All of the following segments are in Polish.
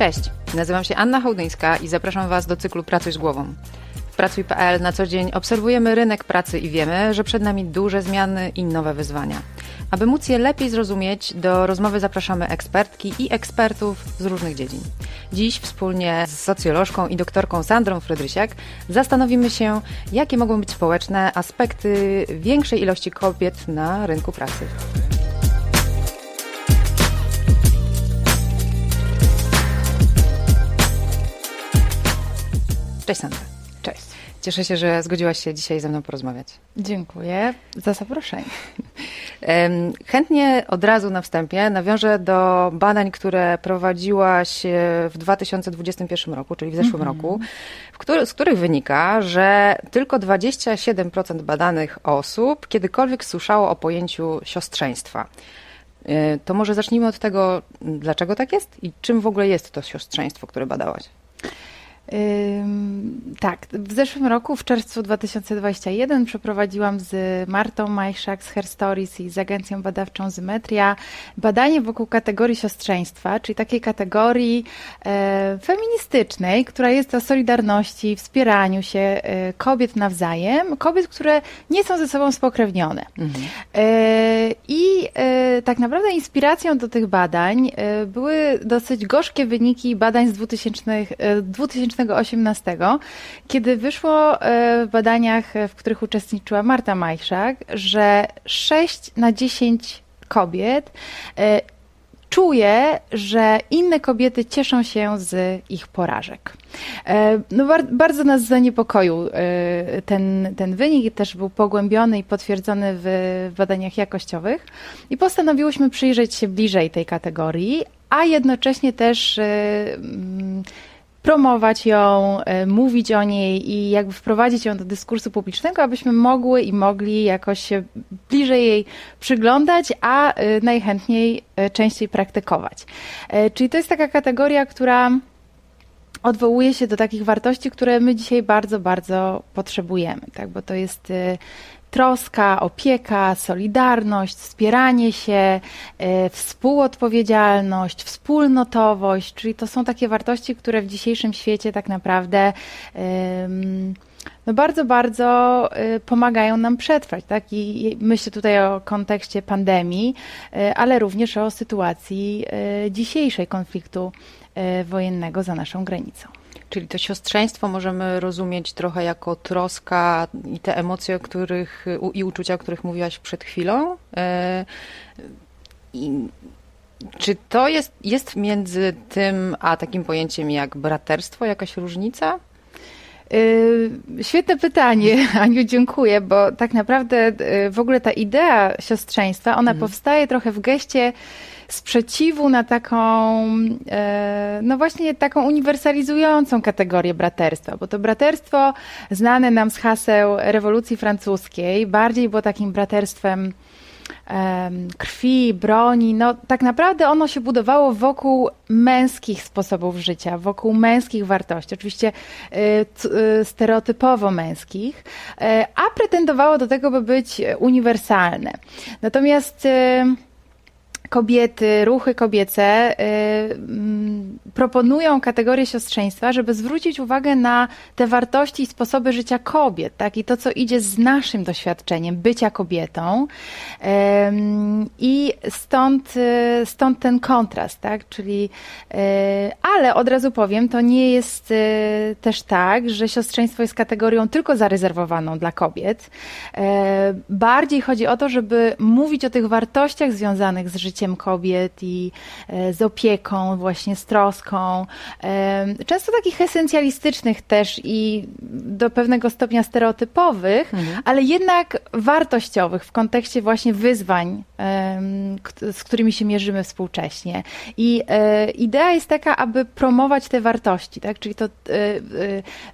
Cześć, nazywam się Anna Hołdyńska i zapraszam Was do cyklu Pracuj z głową. W Pracuj.pl na co dzień obserwujemy rynek pracy i wiemy, że przed nami duże zmiany i nowe wyzwania. Aby móc je lepiej zrozumieć, do rozmowy zapraszamy ekspertki i ekspertów z różnych dziedzin. Dziś wspólnie z socjolożką i doktorką Sandrą Frydrysiak zastanowimy się, jakie mogą być społeczne aspekty większej ilości kobiet na rynku pracy. Cześć Sandra. Cześć. Cieszę się, że zgodziłaś się dzisiaj ze mną porozmawiać. Dziękuję za zaproszenie. Chętnie od razu na wstępie nawiążę do badań, które prowadziłaś w 2021 roku, czyli w zeszłym mm -hmm. roku, w który, z których wynika, że tylko 27% badanych osób kiedykolwiek słyszało o pojęciu siostrzeństwa. E, to może zacznijmy od tego, dlaczego tak jest i czym w ogóle jest to siostrzeństwo, które badałaś? Tak, w zeszłym roku, w czerwcu 2021 przeprowadziłam z Martą Majszak z Her Stories i z agencją badawczą Zymetria badanie wokół kategorii siostrzeństwa, czyli takiej kategorii e, feministycznej, która jest o solidarności, wspieraniu się e, kobiet nawzajem, kobiet, które nie są ze sobą spokrewnione. Mhm. E, I tak naprawdę inspiracją do tych badań były dosyć gorzkie wyniki badań z 2000, 2000 2018, kiedy wyszło e, w badaniach, w których uczestniczyła Marta Majszak, że 6 na 10 kobiet e, czuje, że inne kobiety cieszą się z ich porażek. E, no, bardzo nas zaniepokoił ten, ten wynik, też był pogłębiony i potwierdzony w badaniach jakościowych i postanowiłyśmy przyjrzeć się bliżej tej kategorii, a jednocześnie też promować ją, e, mówić o niej i jakby wprowadzić ją do dyskursu publicznego, abyśmy mogły i mogli jakoś się bliżej jej przyglądać, a e, najchętniej e, częściej praktykować. Czyli to jest taka kategoria, która odwołuje się do takich wartości, które my dzisiaj bardzo, bardzo potrzebujemy, tak? bo to jest troska, opieka, solidarność, wspieranie się, e, współodpowiedzialność, wspólnotowość, czyli to są takie wartości, które w dzisiejszym świecie tak naprawdę no bardzo, bardzo e, pomagają nam przetrwać. Tak? I myślę tutaj o kontekście pandemii, e, ale również o sytuacji dzisiejszej konfliktu wojennego za naszą granicą. Czyli to siostrzeństwo możemy rozumieć trochę jako troska i te emocje, o których, i uczucia, o których mówiłaś przed chwilą. E, I czy to jest, jest między tym a takim pojęciem jak braterstwo jakaś różnica? E, świetne pytanie, Aniu, dziękuję, bo tak naprawdę e, w ogóle ta idea siostrzeństwa, ona mhm. powstaje trochę w geście sprzeciwu na taką, e, no właśnie taką uniwersalizującą kategorię braterstwa, bo to braterstwo znane nam z haseł rewolucji francuskiej bardziej było takim braterstwem krwi, broni, no tak naprawdę ono się budowało wokół męskich sposobów życia, wokół męskich wartości, oczywiście e, e, stereotypowo męskich, a pretendowało do tego, by być uniwersalne. Natomiast kobiety, ruchy kobiece y, mm, proponują kategorię siostrzeństwa, żeby zwrócić uwagę na te wartości i sposoby życia kobiet, tak? I to, co idzie z naszym doświadczeniem bycia kobietą. I stąd, y, stąd ten kontrast, tak? Czyli, y, ale od razu powiem, to nie jest też tak, że siostrzeństwo jest kategorią tylko zarezerwowaną dla kobiet. E, bardziej chodzi o to, żeby mówić o tych wartościach związanych z życiem życiem kobiet i e, z opieką, właśnie z troską. E, często takich esencjalistycznych też i do pewnego stopnia stereotypowych, mhm. ale jednak wartościowych w kontekście właśnie wyzwań, z którymi się mierzymy współcześnie. I e, idea jest taka, aby promować te wartości, tak? Czyli to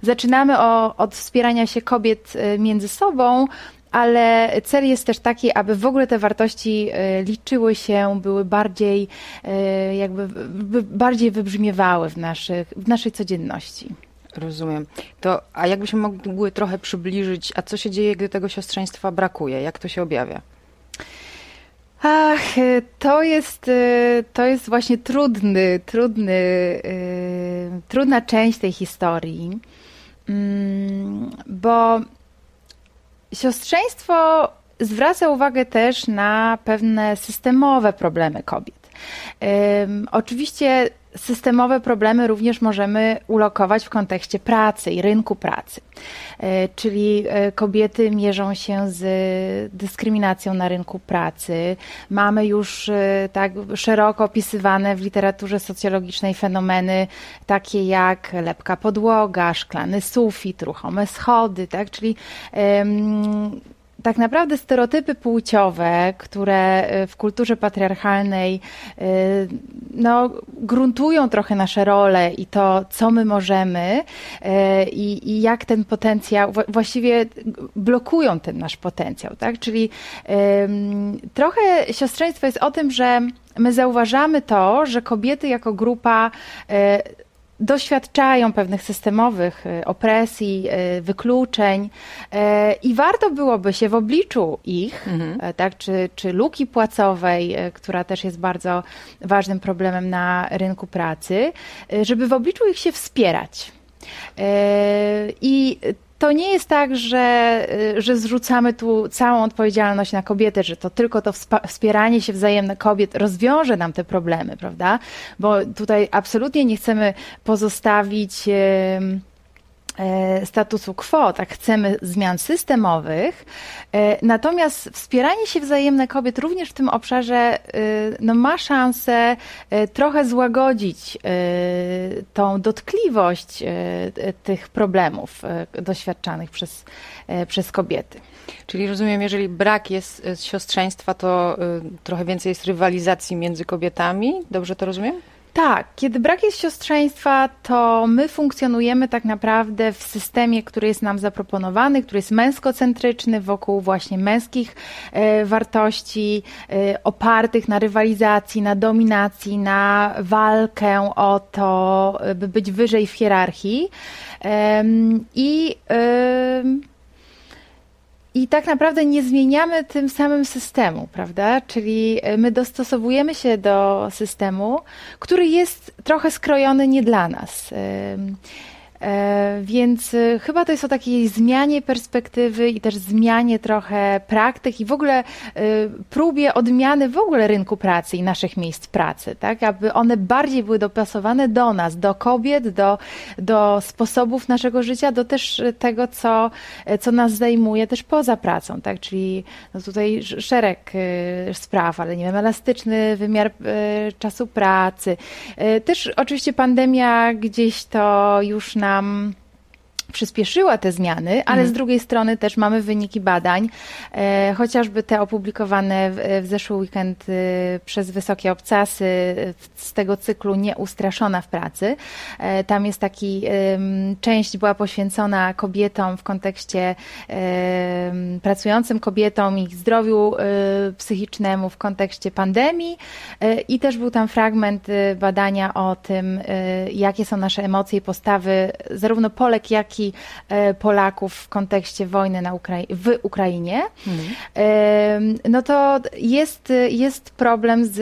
zaczynamy o, od wspierania się kobiet między sobą, ale cel jest też taki, aby w ogóle te wartości e, liczyły się, były bardziej, e, jakby bardziej wybrzmiewały w, naszych, w naszej codzienności. Rozumiem. To, a jakbyśmy mogły trochę przybliżyć, a co się dzieje, gdy tego siostrzeństwa brakuje? Jak to się objawia? Ach, to jest, to jest właśnie trudny, trudny, trudna część tej historii, mm, bo siostrzeństwo zwraca uwagę też na pewne systemowe problemy kobiet. Oczywiście systemowe problemy również możemy ulokować w kontekście pracy i rynku pracy. E, czyli e, kobiety mierzą się z dyskryminacją na rynku pracy. Mamy już e, tak szeroko opisywane w literaturze socjologicznej fenomeny takie jak lepka podłoga, szklany sufit, ruchome schody, tak? czyli tak naprawdę stereotypy płciowe, które y, w kulturze patriarchalnej y, no, gruntują trochę nasze role i to, co my możemy y, i, i jak ten potencjał, właściwie blokują ten nasz potencjał, tak? Czyli trochę siostrzeństwo jest o tym, że my zauważamy to, że kobiety jako grupa doświadczają pewnych systemowych y, opresji, y, wykluczeń y, i warto byłoby się w obliczu ich, mhm. tak, czy, czy luki płacowej, która też jest bardzo ważnym problemem na rynku pracy, żeby w obliczu ich się wspierać. I to nie jest tak, że, y, że zrzucamy tu całą odpowiedzialność na kobietę, że to tylko to wspieranie się wzajemne kobiet rozwiąże nam te problemy, prawda? Bo tutaj absolutnie nie chcemy pozostawić. Yy, statusu quo, tak chcemy zmian systemowych. E, natomiast wspieranie się wzajemne kobiet również w tym obszarze e, no, ma szansę trochę złagodzić tą dotkliwość tych problemów doświadczanych przez, przez kobiety. Czyli rozumiem, jeżeli brak jest siostrzeństwa, to trochę więcej jest rywalizacji między kobietami. Dobrze to rozumiem? Tak, kiedy brak jest siostrzeństwa, to my funkcjonujemy tak naprawdę w systemie, który jest nam zaproponowany, który jest męskocentryczny, wokół właśnie męskich e, wartości, e, opartych na rywalizacji, na dominacji, na walkę o to, by być wyżej w hierarchii. I i tak naprawdę nie zmieniamy tym samym systemu, prawda? Czyli e, my dostosowujemy się do systemu, który jest trochę skrojony nie dla nas. E, więc e, chyba to jest o takiej zmianie perspektywy i też zmianie trochę praktyk i w ogóle e, próbie odmiany w ogóle rynku pracy i naszych miejsc pracy, tak? Aby one bardziej były dopasowane do nas, do kobiet, do, do sposobów naszego życia, do też tego, co, co nas zajmuje też poza pracą, tak? Czyli no tutaj szereg spraw, ale nie wiem, elastyczny wymiar czasu pracy. Też oczywiście pandemia gdzieś to już na nam przyspieszyła te zmiany, ale mhm. z drugiej strony też mamy wyniki badań, e, chociażby te opublikowane w, w zeszły weekend e, przez Wysokie Obcasy e, z tego cyklu Nieustraszona w pracy. E, tam jest taki, część była poświęcona kobietom w kontekście pracującym kobietom, ich zdrowiu e, psychicznemu w kontekście pandemii e, i też był tam fragment badania o tym, jakie są nasze emocje i postawy zarówno Polek, jak E, Polaków w kontekście wojny na Ukrai w Ukrainie, mhm. no to jest, jest problem z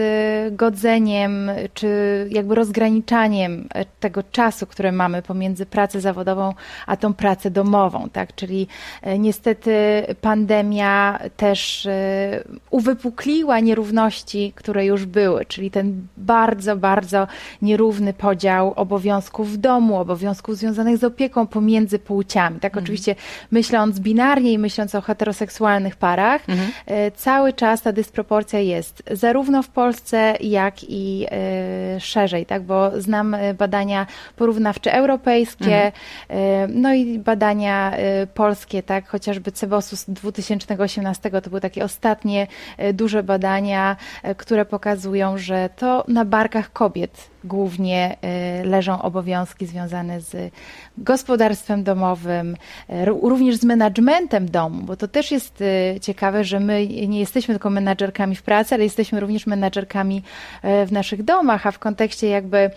godzeniem, czy jakby rozgraniczaniem tego czasu, który mamy pomiędzy pracą zawodową, a tą pracę domową, tak? Czyli e, niestety pandemia też e, uwypukliła nierówności, które już były, czyli ten bardzo, bardzo nierówny podział obowiązków w domu, obowiązków związanych z opieką pomiędzy między płciami. Tak mhm. oczywiście myśląc binarnie i myśląc o heteroseksualnych parach, mhm. E, cały czas ta dysproporcja jest zarówno w Polsce, jak i e, szerzej, tak? Bo znam e, badania porównawcze europejskie, mhm. no i badania polskie, tak? Chociażby Cebosu z 2018 to były takie ostatnie duże badania, które pokazują, że to na barkach kobiet głównie leżą obowiązki związane z gospodarstwem domowym, e, również z managementem domu, bo to też jest e, ciekawe, że my nie jesteśmy tylko menadżerkami w pracy, ale jesteśmy również menadżerkami w naszych domach, a w kontekście jakby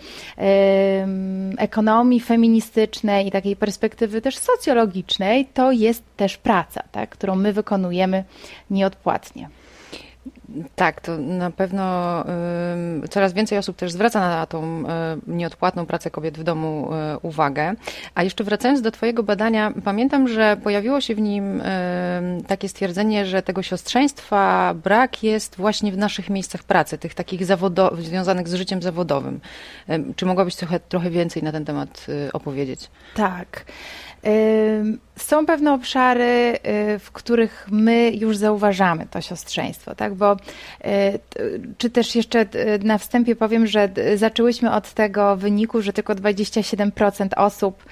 ekonomii feministycznej i takiej perspektywy też socjologicznej, to jest też praca, tak, którą my wykonujemy nieodpłatnie. Tak, to na pewno y, coraz więcej osób też zwraca na tą y, nieodpłatną pracę kobiet w domu y, uwagę. A jeszcze wracając do Twojego badania, pamiętam, że pojawiło się w nim takie stwierdzenie, że tego siostrzeństwa brak jest właśnie w naszych miejscach pracy, tych takich zawodowych, związanych z życiem zawodowym. Czy mogłabyś trochę, trochę więcej na ten temat opowiedzieć? Tak. Są pewne obszary, y, w których my już zauważamy to siostrzeństwo, tak? Bo y, czy też jeszcze y, na wstępie powiem, że zaczęłyśmy od tego wyniku, że tylko 27% osób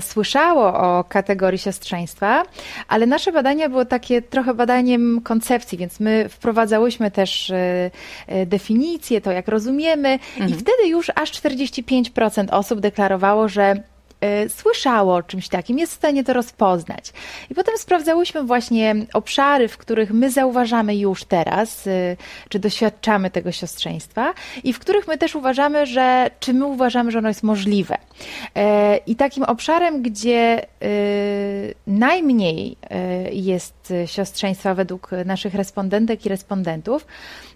słyszało o kategorii siostrzeństwa, ale nasze badanie było takie trochę badaniem koncepcji, więc my wprowadzałyśmy też definicję, to jak rozumiemy mhm. i wtedy już aż 45% osób deklarowało, że słyszało o czymś takim, jest w stanie to rozpoznać. I potem sprawdzałyśmy właśnie obszary, w których my zauważamy już teraz, y, czy doświadczamy tego siostrzeństwa i w których my też uważamy, że, czy my uważamy, że ono jest możliwe. Y, I takim obszarem, gdzie najmniej jest siostrzeństwa według naszych respondentek i respondentów,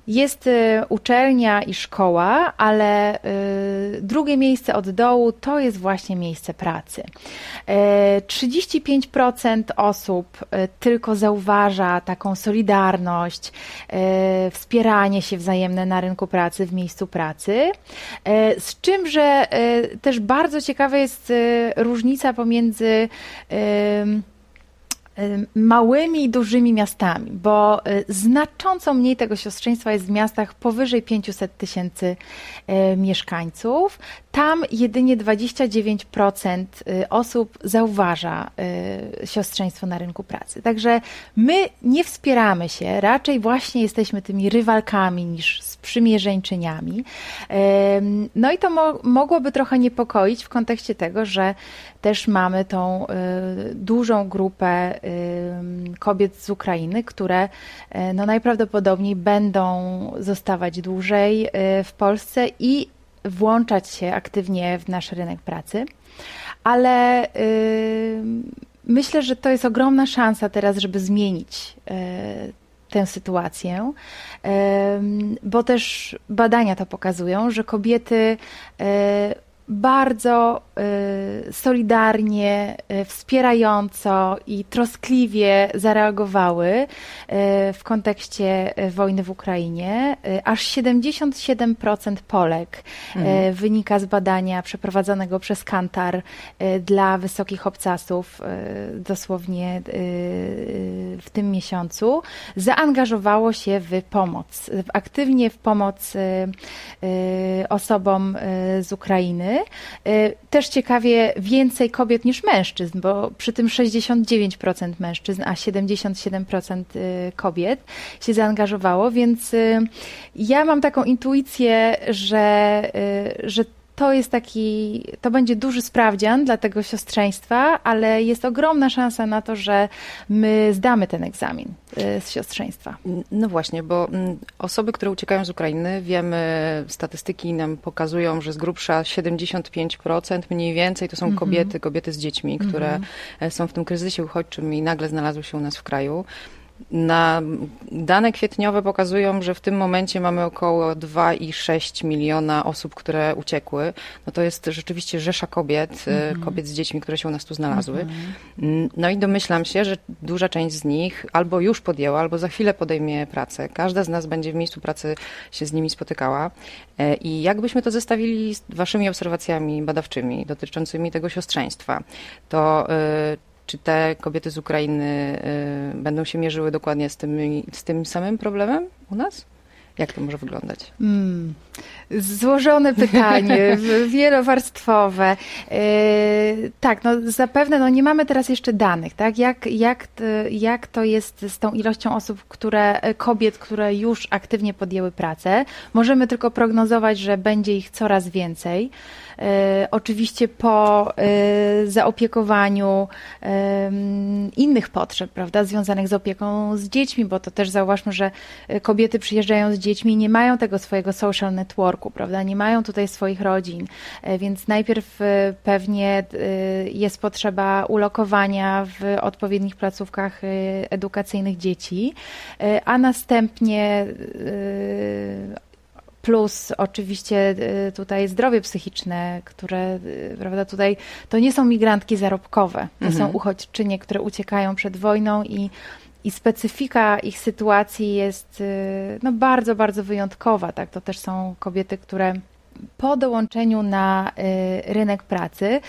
jest y, uczelnia i szkoła, ale y, drugie miejsce od dołu to jest właśnie miejsce pracy. 35% y, osób tylko zauważa taką solidarność, wspieranie się wzajemne na rynku pracy, w miejscu pracy. Z czym, że też bardzo ciekawa jest różnica pomiędzy małymi i dużymi miastami, bo y, znacząco mniej tego siostrzeństwa jest w miastach powyżej 500 tysięcy y, mieszkańców. Tam jedynie 29% y, osób zauważa siostrzeństwo na rynku pracy. Także my nie wspieramy się, raczej właśnie jesteśmy tymi rywalkami niż sprzymierzeńczyniami. No i to mo mogłoby trochę niepokoić w kontekście tego, że też mamy tą dużą grupę kobiet z Ukrainy, które e, no najprawdopodobniej będą zostawać dłużej w Polsce i włączać się aktywnie w nasz rynek pracy. Ale myślę, że to jest ogromna szansa teraz, żeby zmienić e, tę sytuację, bo też badania to pokazują, że kobiety bardzo y, solidarnie, y, wspierająco i troskliwie zareagowały y, w kontekście wojny w Ukrainie. Aż 77% Polek mhm. wynika z badania przeprowadzonego przez Kantar dla wysokich obcasów dosłownie w tym miesiącu zaangażowało się w pomoc, aktywnie w pomoc osobom z Ukrainy. Y, też ciekawie więcej kobiet niż mężczyzn, bo przy tym 69% mężczyzn, a 77% y, kobiet się zaangażowało, więc y, ja mam taką intuicję, że, że to jest taki, to będzie duży sprawdzian dla tego siostrzeństwa, ale jest ogromna szansa na to, że my zdamy ten egzamin y, z siostrzeństwa. No właśnie, bo mm, osoby, które uciekają z Ukrainy, wiemy, statystyki nam pokazują, że z grubsza 75% mniej więcej to są -hmm. kobiety, kobiety z dziećmi, które mm -hmm. są w tym kryzysie uchodźczym i nagle znalazły się u nas w kraju. Na dane kwietniowe pokazują, że w tym momencie mamy około 2,6 miliona osób, które uciekły. No to jest rzeczywiście rzesza kobiet, mm -hmm. kobiet z dziećmi, które się u nas tu znalazły. Mm -hmm. No i domyślam się, że duża część z nich albo już podjęła, albo za chwilę podejmie pracę. Każda z nas będzie w miejscu pracy się z nimi spotykała. E, I jakbyśmy to zestawili z waszymi obserwacjami badawczymi dotyczącymi tego siostrzeństwa, to y, czy te kobiety z Ukrainy y, będą się mierzyły dokładnie z tym, z tym samym problemem u nas? Jak to może wyglądać? Mm, złożone pytanie, wielowarstwowe. Yy, tak, no zapewne no nie mamy teraz jeszcze danych, tak? Jak, jak, jak to jest z tą ilością osób, które, kobiet, które już aktywnie podjęły pracę? Możemy tylko prognozować, że będzie ich coraz więcej. E, oczywiście po e, zaopiekowaniu innych potrzeb, prawda, związanych z opieką z dziećmi, bo to też zauważmy, że kobiety przyjeżdżają z dziećmi, nie mają tego swojego social networku, prawda? Nie mają tutaj swoich rodzin, więc najpierw pewnie jest potrzeba ulokowania w odpowiednich placówkach edukacyjnych dzieci, a następnie plus oczywiście tutaj zdrowie psychiczne, które, prawda, tutaj to nie są migrantki zarobkowe, to mhm. są uchodźczynie, które uciekają przed wojną i i specyfika ich sytuacji jest y, no, bardzo, bardzo wyjątkowa. Tak? To też są kobiety, które po dołączeniu na rynek pracy,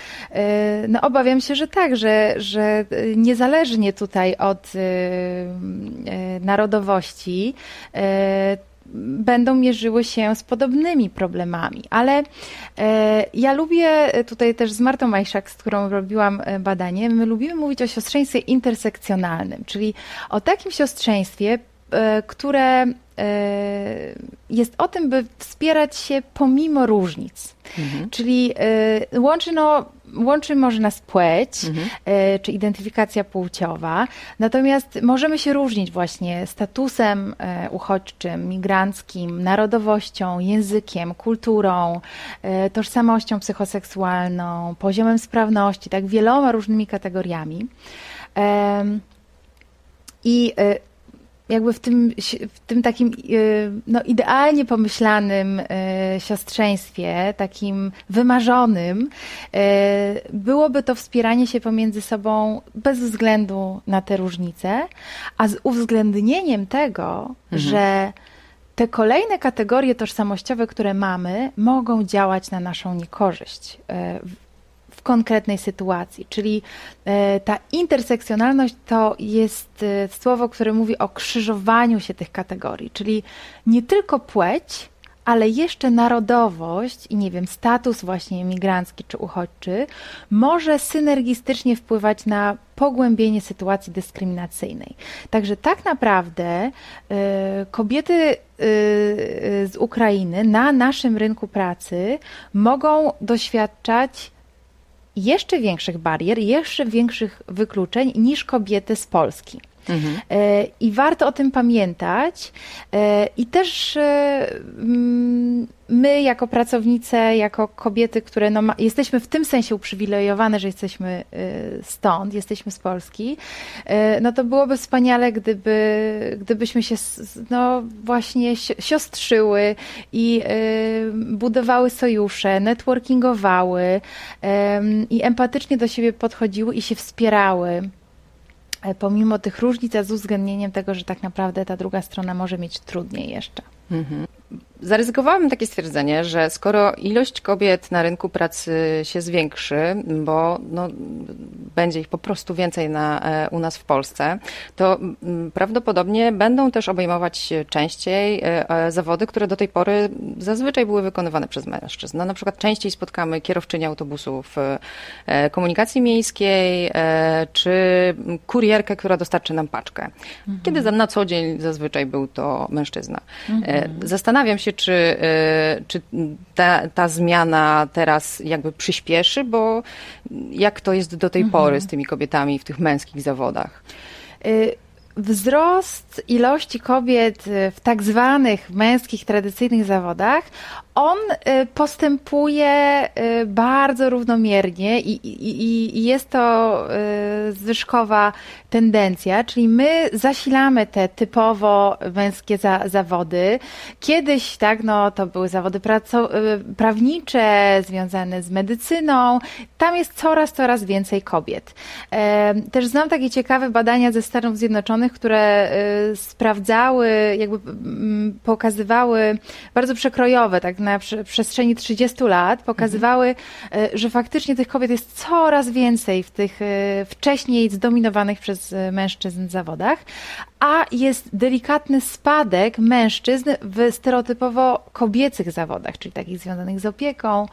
no obawiam się, że tak, że, że niezależnie tutaj od narodowości, będą mierzyły się z podobnymi problemami. Ale e, ja lubię tutaj też z Martą Majszak, z którą robiłam e, badanie, my lubimy mówić o siostrzeństwie intersekcjonalnym, czyli o takim siostrzeństwie, e, które jest o tym, by wspierać się pomimo różnic. Mhm. Czyli łączy no łączy może nas płeć, mhm. E, czy identyfikacja płciowa, natomiast możemy się różnić właśnie statusem e, uchodźczym, migranckim, narodowością, językiem, kulturą, e, tożsamością psychoseksualną, poziomem sprawności, tak wieloma różnymi kategoriami. I jakby w tym, w tym takim y, no, idealnie pomyślanym y, siostrzeństwie, takim wymarzonym, y, byłoby to wspieranie się pomiędzy sobą bez względu na te różnice, a z uwzględnieniem tego, mhm. że te kolejne kategorie tożsamościowe, które mamy, mogą działać na naszą niekorzyść konkretnej sytuacji. Czyli e, ta intersekcjonalność to jest e, słowo, które mówi o krzyżowaniu się tych kategorii, czyli nie tylko płeć, ale jeszcze narodowość i nie wiem, status właśnie emigrancki czy uchodźczy może synergistycznie wpływać na pogłębienie sytuacji dyskryminacyjnej. Także tak naprawdę y, kobiety y, z Ukrainy na naszym rynku pracy mogą doświadczać jeszcze większych barier, jeszcze większych wykluczeń niż kobiety z Polski. Mhm. E, I warto o tym pamiętać. E, I też e, my, jako pracownice, jako kobiety, które no, jesteśmy w tym sensie uprzywilejowane, że jesteśmy stąd, jesteśmy z Polski, no to byłoby wspaniale, gdyby, gdybyśmy się no, właśnie siostrzyły i budowały sojusze, networkingowały i empatycznie do siebie podchodziły i się wspierały. E, pomimo tych różnic, a z uwzględnieniem tego, że tak naprawdę ta druga strona może mieć trudniej jeszcze. Mhm. Zaryzykowałabym takie stwierdzenie, że skoro ilość kobiet na rynku pracy się zwiększy, bo no, będzie ich po prostu więcej na, e, u nas w Polsce, to prawdopodobnie będą też obejmować częściej e, e, zawody, które do tej pory zazwyczaj były wykonywane przez mężczyzn. No, na przykład częściej spotkamy kierowczynię autobusów komunikacji miejskiej, czy kurierkę, która dostarczy nam paczkę. Mhm. Kiedy na co dzień zazwyczaj był to mężczyzna. Mhm. Zastanawiam się, czy, y, czy ta, ta zmiana teraz jakby przyspieszy, bo jak to jest do tej mhm. pory z tymi kobietami w tych męskich zawodach? Y wzrost ilości kobiet w tak zwanych męskich, tradycyjnych zawodach, on y, postępuje y, bardzo równomiernie i, i, i jest to y, zwyżkowa tendencja, czyli my zasilamy te typowo męskie za, zawody. Kiedyś, tak, no, to były zawody prawnicze, związane z medycyną. Tam jest coraz, coraz więcej kobiet. Też znam takie ciekawe badania ze Stanów Zjednoczonych, które sprawdzały, jakby pokazywały bardzo przekrojowe, tak, na przestrzeni 30 lat pokazywały, mhm. że faktycznie tych kobiet jest coraz więcej w tych e, wcześniej zdominowanych przez mężczyzn zawodach, a jest delikatny spadek mężczyzn w stereotypowo kobiecych zawodach, czyli takich związanych z opieką.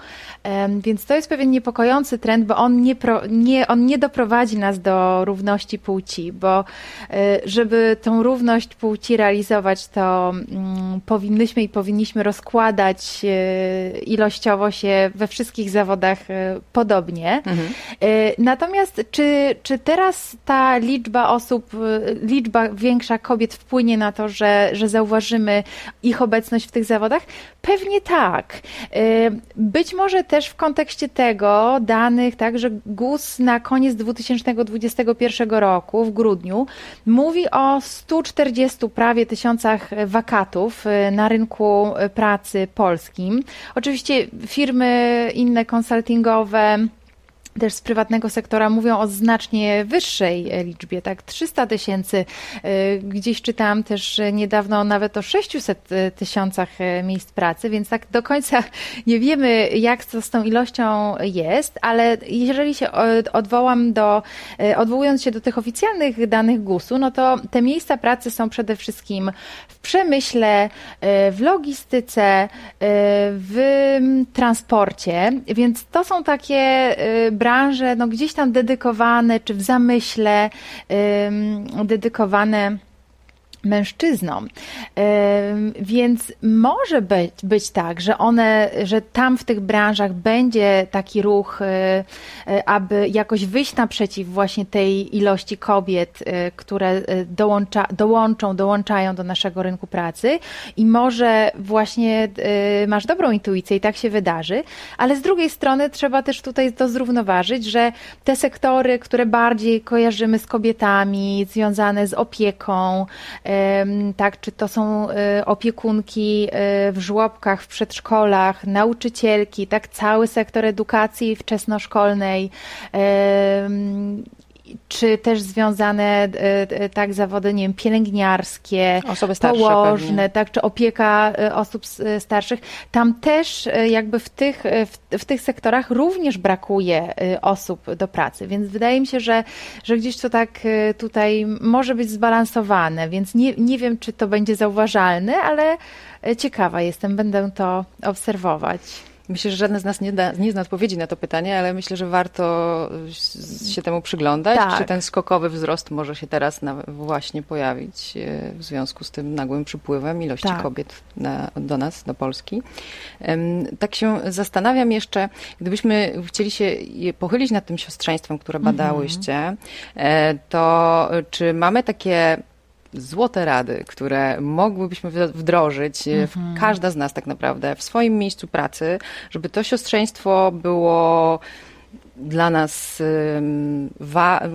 Więc to jest pewien niepokojący trend, bo on nie, pro, nie, on nie doprowadzi nas do równości płci, bo żeby tą równość płci realizować, to mm, powinnyśmy i powinniśmy rozkładać ilościowo się we wszystkich zawodach podobnie. Mhm. Natomiast czy, czy teraz ta liczba osób, liczba większa kobiet wpłynie na to, że, że zauważymy ich obecność w tych zawodach? Pewnie tak. Być może też w kontekście tego danych, tak, że GUS na koniec 2021 roku, w grudniu, mówi o 140 prawie tysiącach wakatów y, na rynku pracy polskim. Oczywiście firmy inne konsultingowe, też z prywatnego sektora mówią o znacznie wyższej liczbie, tak 300 tysięcy. E, gdzieś czytałam też niedawno nawet o 600 e, tysiącach miejsc pracy, więc tak do końca nie wiemy, jak to z tą ilością jest, ale jeżeli się odwołam do, odwołując się do tych oficjalnych danych GUS-u, no to te miejsca pracy są przede wszystkim w przemyśle, w logistyce, w transporcie, więc to są takie branże no, gdzieś tam dedykowane, czy w zamyśle dedykowane mężczyznom. Więc może być, być tak, że one, że tam w tych branżach będzie taki ruch, e, e, aby jakoś wyjść naprzeciw właśnie tej ilości kobiet, e, które dołącza, dołączą, dołączają do naszego rynku pracy i może właśnie masz dobrą intuicję i tak się wydarzy, ale z drugiej strony trzeba też tutaj to zrównoważyć, że te sektory, które bardziej kojarzymy z kobietami, związane z opieką, tak, czy to są e, opiekunki e, w żłobkach, w przedszkolach, nauczycielki, tak, cały sektor edukacji wczesnoszkolnej, czy też związane e, e, tak zawody, nie wiem, pielęgniarskie, Osoby starsze położne, pewnie. tak, czy opieka e, osób starszych. Tam też jakby w tych, w, w, tych sektorach również brakuje osób do pracy, więc wydaje mi się, że, że gdzieś to tak tutaj może być zbalansowane, więc nie, nie wiem, czy to będzie zauważalne, ale ciekawa jestem, będę to obserwować. Myślę, że żadne z nas nie, da, nie zna odpowiedzi na to pytanie, ale myślę, że warto się temu przyglądać. Tak. Czy ten skokowy wzrost może się teraz na, właśnie pojawić e, w związku z tym nagłym przypływem ilości tak. kobiet na, do nas, do Polski. Tak się zastanawiam jeszcze, gdybyśmy chcieli się pochylić nad tym siostrzeństwem, które mhm. badałyście, mhm. to czy mamy takie złote rady, które mogłybyśmy wdrożyć, e, mhm. każda z nas tak naprawdę, w swoim miejscu pracy, żeby to siostrzeństwo było dla nas,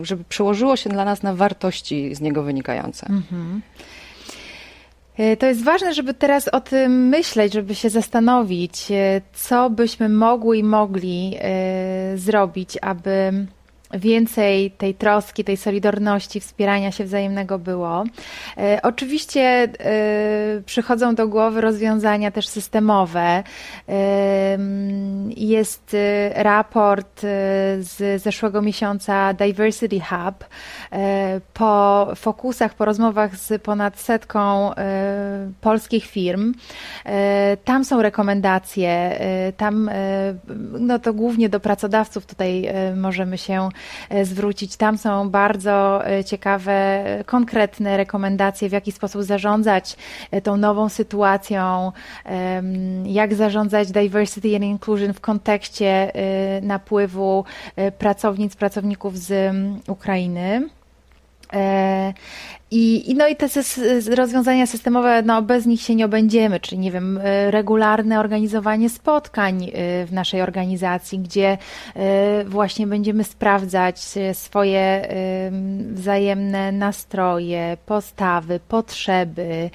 żeby przełożyło się dla nas na wartości z niego wynikające. Mhm. E, to jest ważne, żeby teraz o tym myśleć, żeby się zastanowić, e, co byśmy mogły i mogli zrobić, aby więcej tej troski, tej solidarności, wspierania się wzajemnego było. E, oczywiście e, przychodzą do głowy rozwiązania też systemowe. E, jest raport z zeszłego miesiąca Diversity Hub. Po fokusach, po rozmowach z ponad setką polskich firm, tam są rekomendacje, tam no to głównie do pracodawców tutaj możemy się zwrócić. Tam są bardzo e, ciekawe, konkretne rekomendacje, w jaki sposób zarządzać e, tą nową sytuacją, jak zarządzać diversity and inclusion w kontekście napływu pracownic, pracowników z Ukrainy. I, no i te rozwiązania systemowe, no bez nich się nie obędziemy, czyli nie wiem, e, regularne organizowanie spotkań e, w naszej organizacji, gdzie e, właśnie będziemy sprawdzać swoje wzajemne nastroje, postawy, potrzeby.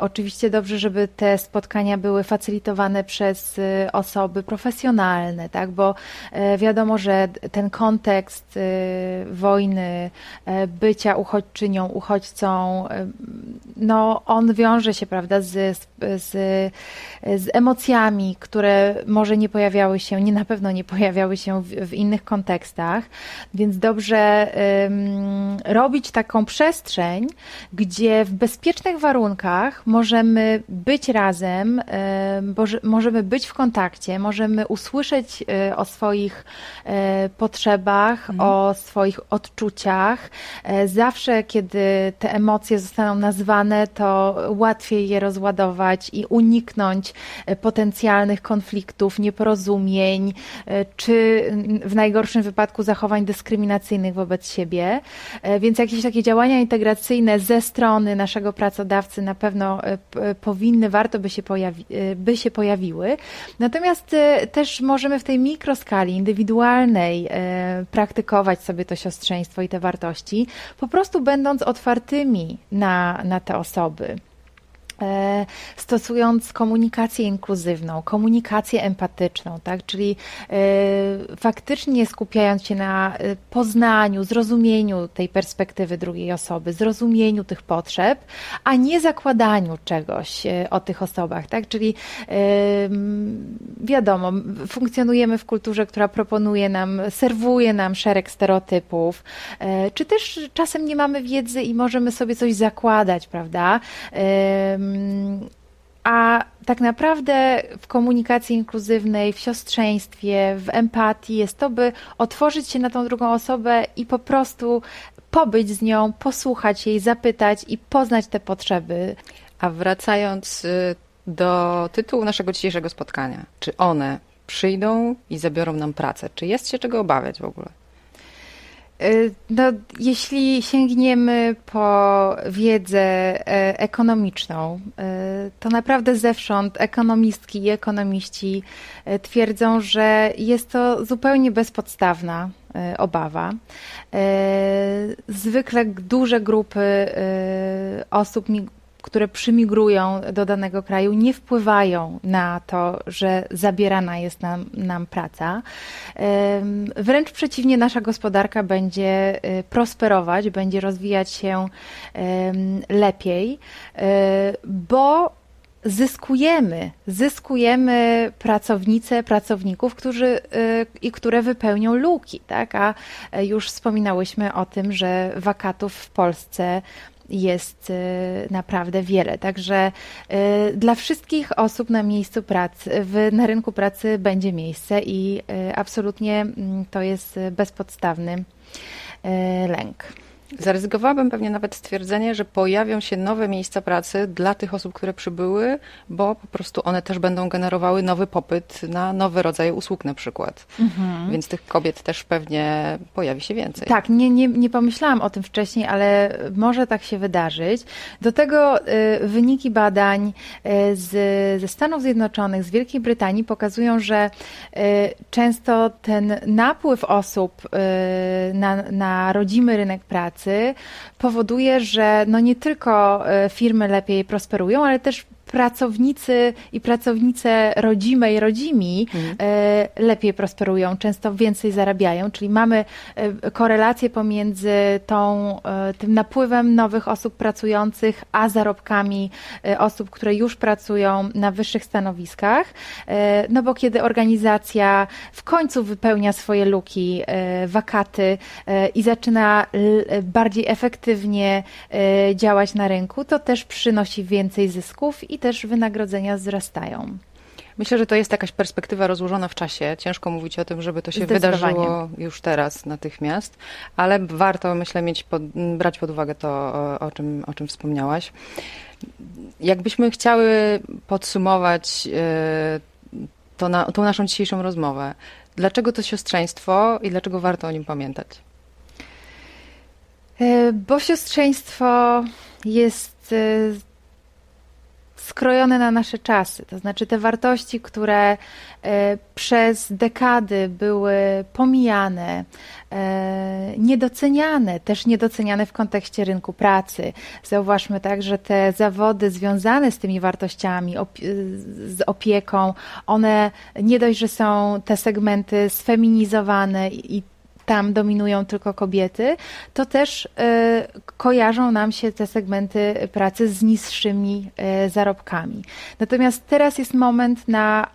Oczywiście dobrze, żeby te spotkania były facylitowane przez osoby profesjonalne, tak, bo wiadomo, że ten kontekst wojny, bycia uchodźczynią, uchodźcą, no on wiąże się, prawda, z, z, z emocjami, które może nie pojawiały się, nie na pewno nie pojawiały się w, w innych kontekstach, więc dobrze um, robić taką przestrzeń, gdzie w bezpiecznych warunkach możemy być razem, um, możemy być w kontakcie, możemy usłyszeć um, o swoich e, potrzebach, mhm. o swoich odczuciach, Zawsze, kiedy te emocje zostaną nazwane, to łatwiej je rozładować i uniknąć potencjalnych konfliktów, nieporozumień, czy w najgorszym wypadku zachowań dyskryminacyjnych wobec siebie. Więc jakieś takie działania integracyjne ze strony naszego pracodawcy na pewno powinny, warto by się, pojawi, by się pojawiły. Natomiast też możemy w tej mikroskali indywidualnej praktykować sobie to siostrzeństwo i te wartości, po prostu będąc otwartymi na, na te osoby. E, stosując komunikację inkluzywną, komunikację empatyczną, tak? czyli e, faktycznie skupiając się na e, poznaniu, zrozumieniu tej perspektywy drugiej osoby, zrozumieniu tych potrzeb, a nie zakładaniu czegoś o tych osobach. Tak? Czyli wiadomo, funkcjonujemy w kulturze, która proponuje nam, serwuje nam szereg stereotypów, czy też czasem nie mamy wiedzy i możemy sobie coś zakładać, prawda? A tak naprawdę w komunikacji inkluzywnej, w siostrzeństwie, w empatii jest to, by otworzyć się na tą drugą osobę i po prostu pobyć z nią, posłuchać jej, zapytać i poznać te potrzeby. A wracając y, do tytułu naszego dzisiejszego spotkania, czy one przyjdą i zabiorą nam pracę? Czy jest się czego obawiać w ogóle? Y, no, jeśli sięgniemy po wiedzę e, ekonomiczną, y, to naprawdę zewsząd ekonomistki i ekonomiści e, twierdzą, że jest to zupełnie bezpodstawna e, obawa. Zwykle duże grupy osób które przymigrują do danego kraju, nie wpływają na to, że zabierana jest nam, nam praca. Wręcz przeciwnie, nasza gospodarka będzie y, prosperować, będzie rozwijać się lepiej, y, bo zyskujemy, zyskujemy pracownice, pracowników, którzy y, i które wypełnią luki, tak? A już wspominałyśmy o tym, że wakatów w Polsce jest y, naprawdę wiele. Także y, dla wszystkich osób na miejscu pracy, w, na rynku pracy będzie miejsce i y, absolutnie mm, to jest bezpodstawny lęk. Zaryzykowałabym pewnie nawet stwierdzenie, że pojawią się nowe miejsca pracy dla tych osób, które przybyły, bo po prostu one też będą generowały nowy popyt na nowe rodzaje usług na przykład. Mhm. Więc tych kobiet też pewnie pojawi się więcej. Tak, nie, nie, nie pomyślałam o tym wcześniej, ale może tak się wydarzyć. Do tego y, wyniki badań y, z, ze Stanów Zjednoczonych, z Wielkiej Brytanii pokazują, że y, często ten napływ osób na, na rodzimy rynek pracy, pracy powoduje, że no nie tylko e, firmy lepiej prosperują, ale też pracownicy i pracownice rodzime i rodzimi mhm. E, lepiej prosperują, często więcej zarabiają, czyli mamy e, korelację pomiędzy tą, e, tym napływem nowych osób pracujących, a zarobkami osób, które już pracują na wyższych stanowiskach. No bo kiedy organizacja w końcu wypełnia swoje luki, wakaty i zaczyna bardziej efektywnie działać na rynku, to też przynosi więcej zysków i też wynagrodzenia wzrastają. Myślę, że to jest jakaś perspektywa rozłożona w czasie. Ciężko mówić o tym, żeby to się wydarzyło już teraz, natychmiast, ale warto, myślę, mieć pod, brać pod uwagę to, o, o, czym, o czym wspomniałaś. Jakbyśmy chciały podsumować e, to na, tą naszą dzisiejszą rozmowę, dlaczego to siostrzeństwo i dlaczego warto o nim pamiętać? E, bo siostrzeństwo jest e, skrojone na nasze czasy. To znaczy te wartości, które e, przez dekady były pomijane, e, niedoceniane, też niedoceniane w kontekście rynku pracy. Zauważmy tak, że te zawody związane z tymi wartościami, z opieką, one nie dość, że są te segmenty sfeminizowane i tam dominują tylko kobiety, to też e, kojarzą nam się te segmenty pracy z niższymi e, zarobkami. Natomiast teraz jest moment na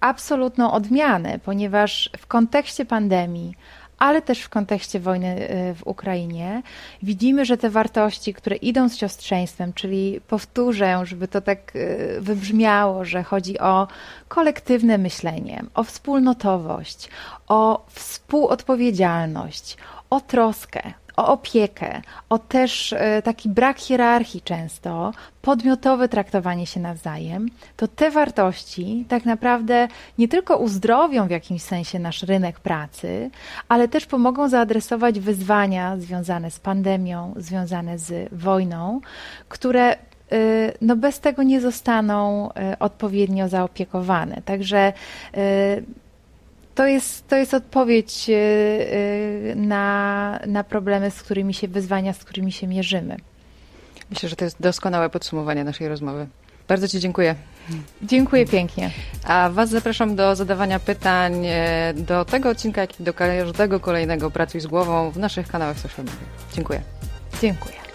absolutną odmianę, ponieważ w kontekście pandemii, ale też w kontekście wojny y, w Ukrainie, widzimy, że te wartości, które idą z siostrzeństwem, czyli powtórzę, żeby to tak y, wybrzmiało, że chodzi o kolektywne myślenie, o wspólnotowość, o współodpowiedzialność, o troskę, o opiekę, o też e, taki brak hierarchii często, podmiotowe traktowanie się nawzajem, to te wartości tak naprawdę nie tylko uzdrowią w jakimś sensie nasz rynek pracy, ale też pomogą zaadresować wyzwania związane z pandemią, związane z wojną, które y, no bez tego nie zostaną y, odpowiednio zaopiekowane. Także to jest, to jest odpowiedź na, na problemy, z którymi się, wyzwania, z którymi się mierzymy. Myślę, że to jest doskonałe podsumowanie naszej rozmowy. Bardzo Ci dziękuję. Dziękuję pięknie. A Was zapraszam do zadawania pytań e, do tego odcinka, jak i do każdego kolejnego Pracuj z głową w naszych kanałach social media. Dziękuję. Dziękuję.